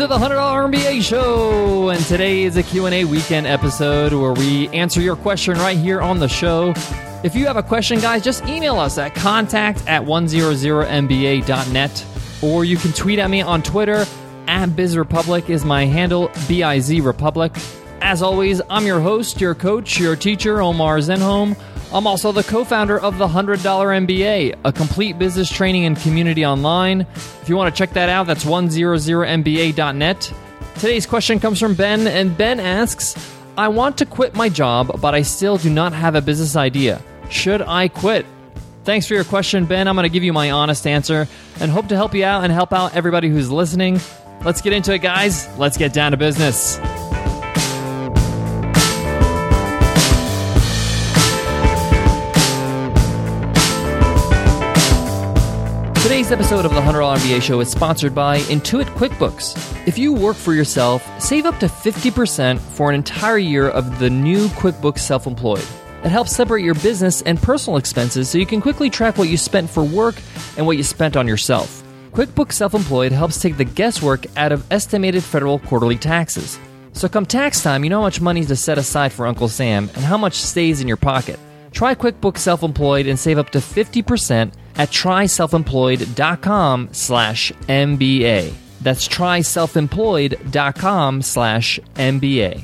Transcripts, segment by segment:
to the $100 MBA show. And today is a Q&A weekend episode where we answer your question right here on the show. If you have a question, guys, just email us at contact at 100mba.net or you can tweet at me on Twitter at BizRepublic is my handle, B-I-Z Republic. As always, I'm your host, your coach, your teacher, Omar Zenhom. I'm also the co founder of the $100 MBA, a complete business training and community online. If you want to check that out, that's 100mba.net. Today's question comes from Ben, and Ben asks I want to quit my job, but I still do not have a business idea. Should I quit? Thanks for your question, Ben. I'm going to give you my honest answer and hope to help you out and help out everybody who's listening. Let's get into it, guys. Let's get down to business. Today's episode of the $100 MBA Show is sponsored by Intuit QuickBooks. If you work for yourself, save up to 50% for an entire year of the new QuickBooks Self Employed. It helps separate your business and personal expenses so you can quickly track what you spent for work and what you spent on yourself. QuickBooks Self Employed helps take the guesswork out of estimated federal quarterly taxes. So, come tax time, you know how much money to set aside for Uncle Sam and how much stays in your pocket. Try QuickBooks Self Employed and save up to 50% at tryselfemployed.com slash MBA. That's tryselfemployed.com slash MBA.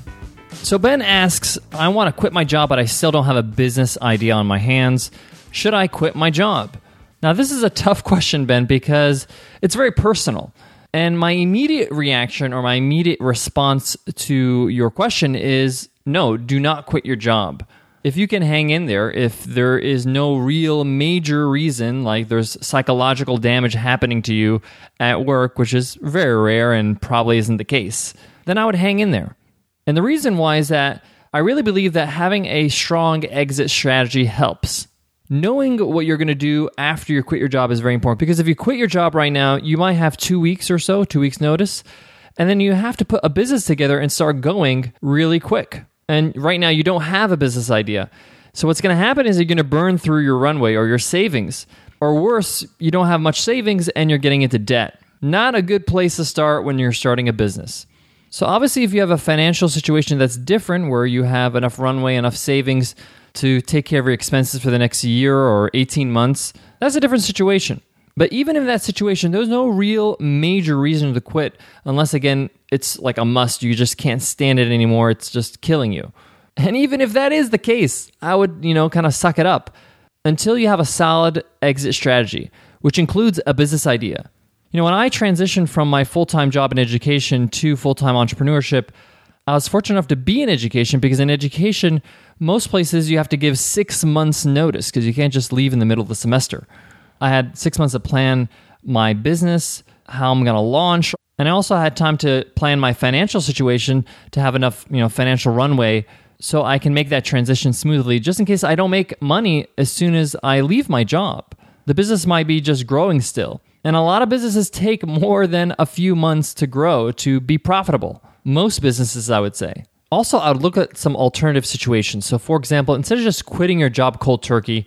So Ben asks, I want to quit my job, but I still don't have a business idea on my hands. Should I quit my job? Now, this is a tough question, Ben, because it's very personal. And my immediate reaction or my immediate response to your question is no, do not quit your job if you can hang in there, if there is no real major reason, like there's psychological damage happening to you at work, which is very rare and probably isn't the case, then I would hang in there. And the reason why is that I really believe that having a strong exit strategy helps. Knowing what you're going to do after you quit your job is very important because if you quit your job right now, you might have two weeks or so, two weeks notice, and then you have to put a business together and start going really quick. And right now, you don't have a business idea. So, what's going to happen is you're going to burn through your runway or your savings. Or worse, you don't have much savings and you're getting into debt. Not a good place to start when you're starting a business. So, obviously, if you have a financial situation that's different, where you have enough runway, enough savings to take care of your expenses for the next year or 18 months, that's a different situation. But even in that situation, there's no real major reason to quit unless, again, it's like a must. You just can't stand it anymore. It's just killing you. And even if that is the case, I would, you know, kind of suck it up until you have a solid exit strategy, which includes a business idea. You know, when I transitioned from my full time job in education to full time entrepreneurship, I was fortunate enough to be in education because in education, most places you have to give six months' notice because you can't just leave in the middle of the semester. I had six months to plan my business, how I'm going to launch, and I also had time to plan my financial situation to have enough, you know, financial runway so I can make that transition smoothly just in case I don't make money as soon as I leave my job. The business might be just growing still. And a lot of businesses take more than a few months to grow to be profitable. Most businesses, I would say. Also, I would look at some alternative situations. So, for example, instead of just quitting your job cold turkey,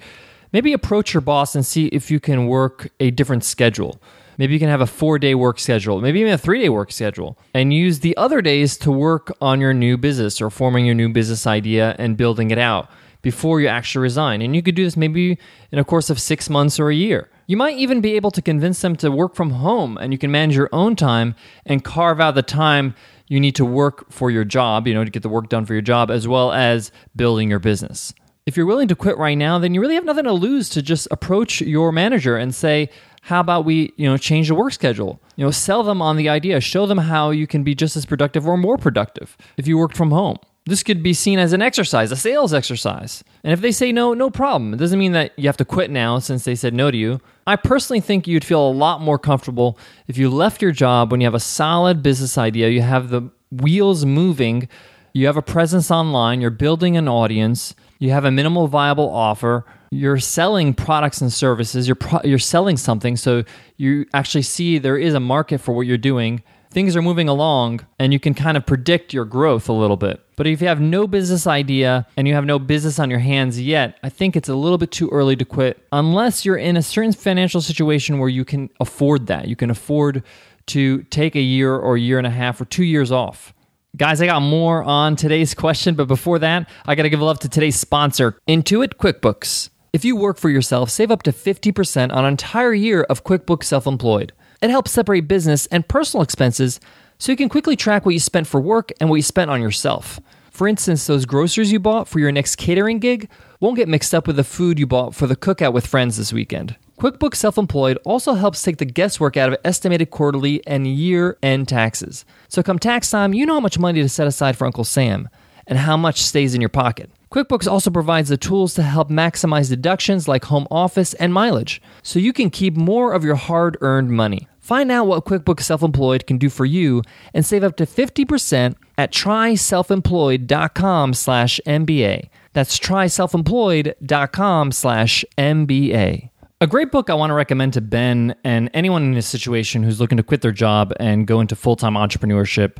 maybe approach your boss and see if you can work a different schedule. Maybe you can have a four day work schedule, maybe even a three day work schedule, and use the other days to work on your new business or forming your new business idea and building it out before you actually resign. And you could do this maybe in a course of six months or a year. You might even be able to convince them to work from home and you can manage your own time and carve out the time you need to work for your job, you know, to get the work done for your job, as well as building your business if you're willing to quit right now, then you really have nothing to lose to just approach your manager and say, how about we, you know, change the work schedule? You know, sell them on the idea, show them how you can be just as productive or more productive if you worked from home. This could be seen as an exercise, a sales exercise. And if they say no, no problem. It doesn't mean that you have to quit now since they said no to you. I personally think you'd feel a lot more comfortable if you left your job when you have a solid business idea, you have the wheels moving, you have a presence online, you're building an audience, you have a minimal viable offer, you're selling products and services, you're pro- you're selling something so you actually see there is a market for what you're doing. Things are moving along and you can kind of predict your growth a little bit. But if you have no business idea and you have no business on your hands yet, I think it's a little bit too early to quit unless you're in a certain financial situation where you can afford that. You can afford to take a year or a year and a half or two years off. Guys, I got more on today's question, but before that, I got to give love to today's sponsor, Intuit QuickBooks. If you work for yourself, save up to 50% on an entire year of QuickBooks Self Employed. It helps separate business and personal expenses so you can quickly track what you spent for work and what you spent on yourself. For instance, those groceries you bought for your next catering gig won't get mixed up with the food you bought for the cookout with friends this weekend. QuickBooks Self Employed also helps take the guesswork out of estimated quarterly and year end taxes. So, come tax time, you know how much money to set aside for Uncle Sam and how much stays in your pocket. QuickBooks also provides the tools to help maximize deductions like home office and mileage, so you can keep more of your hard earned money. Find out what QuickBooks Self Employed can do for you and save up to 50% at tryselfemployed.com slash MBA. That's tryselfemployed.com slash MBA. A great book I want to recommend to Ben and anyone in his situation who's looking to quit their job and go into full time entrepreneurship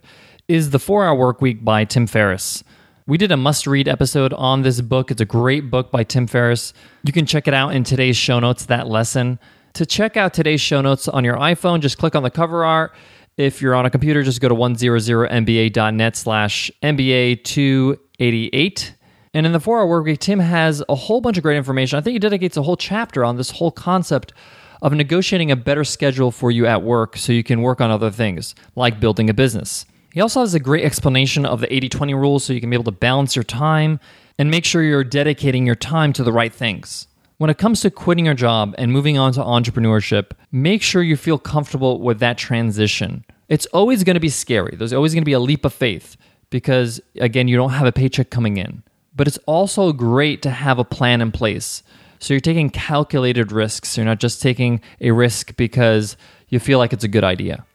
is The Four Hour Work Week by Tim Ferriss. We did a must read episode on this book. It's a great book by Tim Ferriss. You can check it out in today's show notes, that lesson. To check out today's show notes on your iPhone, just click on the cover art. If you're on a computer, just go to 100mba.net slash MBA 288. And in the four hour workweek, Tim has a whole bunch of great information. I think he dedicates a whole chapter on this whole concept of negotiating a better schedule for you at work so you can work on other things, like building a business. He also has a great explanation of the 80 20 rule so you can be able to balance your time and make sure you're dedicating your time to the right things. When it comes to quitting your job and moving on to entrepreneurship, make sure you feel comfortable with that transition. It's always going to be scary. There's always going to be a leap of faith because, again, you don't have a paycheck coming in. But it's also great to have a plan in place. So you're taking calculated risks. You're not just taking a risk because you feel like it's a good idea.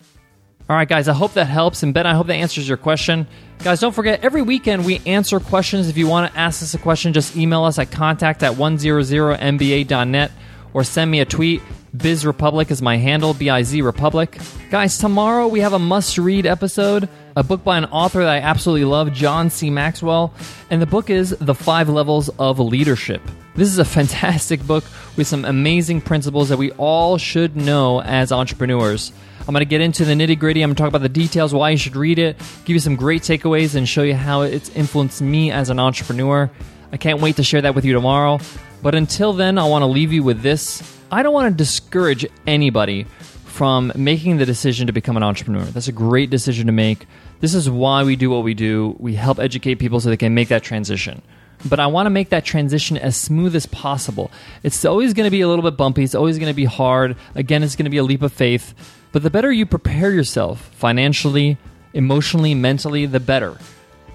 All right, guys, I hope that helps. And Ben, I hope that answers your question. Guys, don't forget, every weekend we answer questions. If you want to ask us a question, just email us at contact at 100mba.net or send me a tweet. Biz Republic is my handle, B I Z Republic. Guys, tomorrow we have a must read episode, a book by an author that I absolutely love, John C. Maxwell. And the book is The Five Levels of Leadership. This is a fantastic book with some amazing principles that we all should know as entrepreneurs. I'm going to get into the nitty gritty. I'm going to talk about the details, why you should read it, give you some great takeaways, and show you how it's influenced me as an entrepreneur. I can't wait to share that with you tomorrow. But until then, I want to leave you with this. I don't want to discourage anybody from making the decision to become an entrepreneur. That's a great decision to make. This is why we do what we do. We help educate people so they can make that transition but I want to make that transition as smooth as possible. It's always going to be a little bit bumpy, it's always going to be hard. Again, it's going to be a leap of faith. But the better you prepare yourself financially, emotionally, mentally, the better.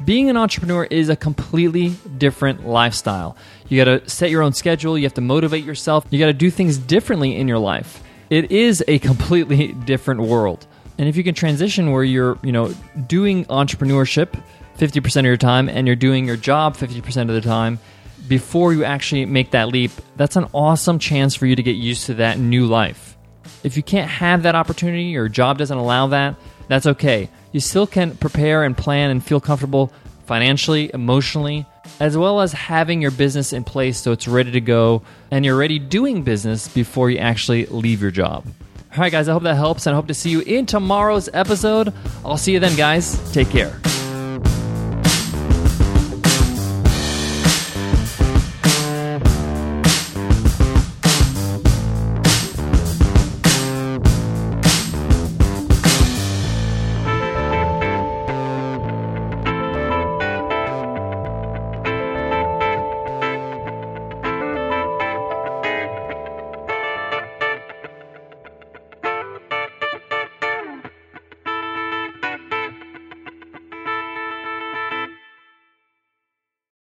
Being an entrepreneur is a completely different lifestyle. You got to set your own schedule, you have to motivate yourself, you got to do things differently in your life. It is a completely different world. And if you can transition where you're, you know, doing entrepreneurship 50% of your time and you're doing your job 50% of the time before you actually make that leap, that's an awesome chance for you to get used to that new life. If you can't have that opportunity your job doesn't allow that, that's okay. You still can prepare and plan and feel comfortable financially, emotionally, as well as having your business in place so it's ready to go and you're ready doing business before you actually leave your job. All right, guys, I hope that helps and I hope to see you in tomorrow's episode. I'll see you then, guys. Take care.